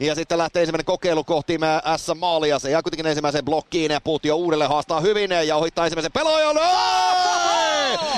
Ja sitten lähtee ensimmäinen kokeilu kohti S-maalia. Se jää kuitenkin ensimmäiseen blokkiin ja Puutio uudelleen haastaa hyvin ja ohittaa ensimmäisen pelaajan.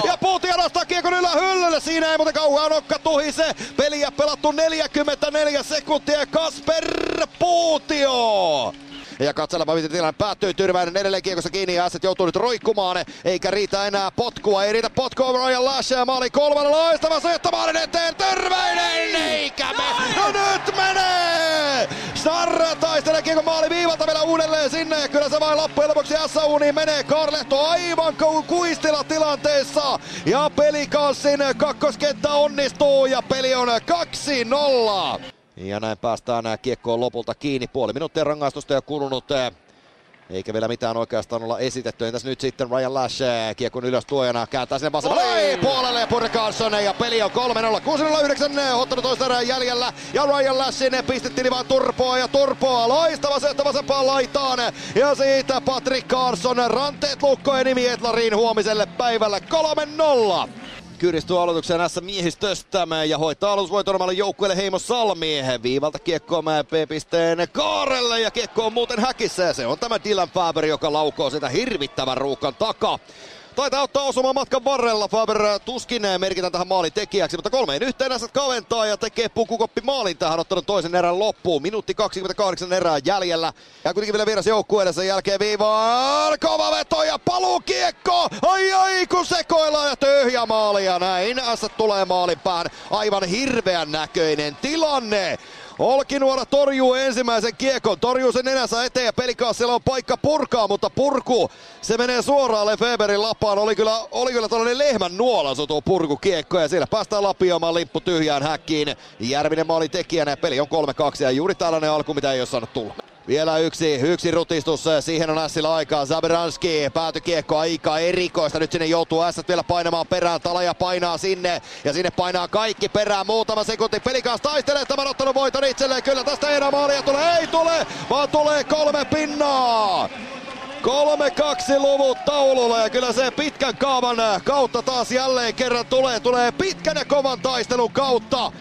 Ja Puutio nostaa kiekon ylä hyllylle. Siinä ei muuten kauan nokka tuhise. Peliä pelattu 44 sekuntia. Kasper Puutio. Ja katselepa miten tilanne päättyy. Tyrväinen edelleen kiekossa kiinni ja Asset joutuu nyt roikkumaan. Eikä riitä enää potkua. Ei riitä potkua Royal Lash ja maali kolmannen loistava syöttö maalin eteen. Tyrväinen eikä me. No nyt menee! Snarra taistelee kiekon maali viivalta vielä uudelleen sinne. Ja kyllä se vain loppujen lopuksi SAUniin menee. Karlehto aivan kuistilla tilanteessa. Ja pelikanssin kakkoskenttä onnistuu ja peli on 2-0. Ja näin päästään kiekkoon lopulta kiinni. Puoli minuuttia rangaistusta jo kulunut. Eikä vielä mitään oikeastaan olla esitetty. Entäs nyt sitten Ryan Lash kiekon ylös tuojana kääntää sinne vasemmalle puolelle ja Purre Carlson ja peli on 3-0. 6-0-9 ottanut toista erää jäljellä ja Ryan Lashin pistettiin vaan turpoa ja turpoa. Loistava syöttö vasempaan laitaan ja siitä Patrick Carlson ranteet lukkojen nimi Etlariin huomiselle päivälle 3-0 kyydistyy aloitukseen näissä miehistöstä ja hoitaa aloitusvoiton joukkueelle Heimo Salmi. Viivalta kiekkoa P-pisteen Kaarelle ja kiekko on muuten häkissä ja se on tämä Dylan Faber, joka laukoo sitä hirvittävän ruuhkan takaa. Taitaa ottaa osumaan matkan varrella. Faber tuskin merkitään tähän maalin tekijäksi, mutta kolmeen yhteen näistä kaventaa ja tekee pukukoppi maalin tähän ottanut toisen erän loppuun. Minuutti 28 erää jäljellä. Ja kuitenkin vielä vieras joukkueelle sen jälkeen viivaan. Kova veto ja paluukiekko. Ai ai kun sekoillaan maali ja näin. S tulee maalin päähän. Aivan hirveän näköinen tilanne. Olkinuora torjuu ensimmäisen kiekon, torjuu sen nenänsä eteen ja pelikaasilla on paikka purkaa, mutta purku, se menee suoraan Lefeberin lapaan. Oli kyllä, oli kyllä tällainen lehmän nuolasu tuo purkukiekko ja siellä päästään lapioimaan limppu tyhjään häkkiin. Järvinen maali tekijänä ja peli on 3-2 ja juuri tällainen alku, mitä ei ole saanut tulla. Vielä yksi, yksi rutistus, siihen on Ässillä aikaa. Zabranski, päätykiekko aika erikoista. Nyt sinne joutuu Ässät vielä painamaan perään. Talaja painaa sinne ja sinne painaa kaikki perään. Muutama sekunti pelikaas taistelee tämän ottanut voiton itselleen. Kyllä tästä ei enää maalia tule, ei tule, vaan tulee kolme pinnaa. 3-2 luvut taululla ja kyllä se pitkän kaavan kautta taas jälleen kerran tulee. Tulee pitkän ja kovan taistelun kautta.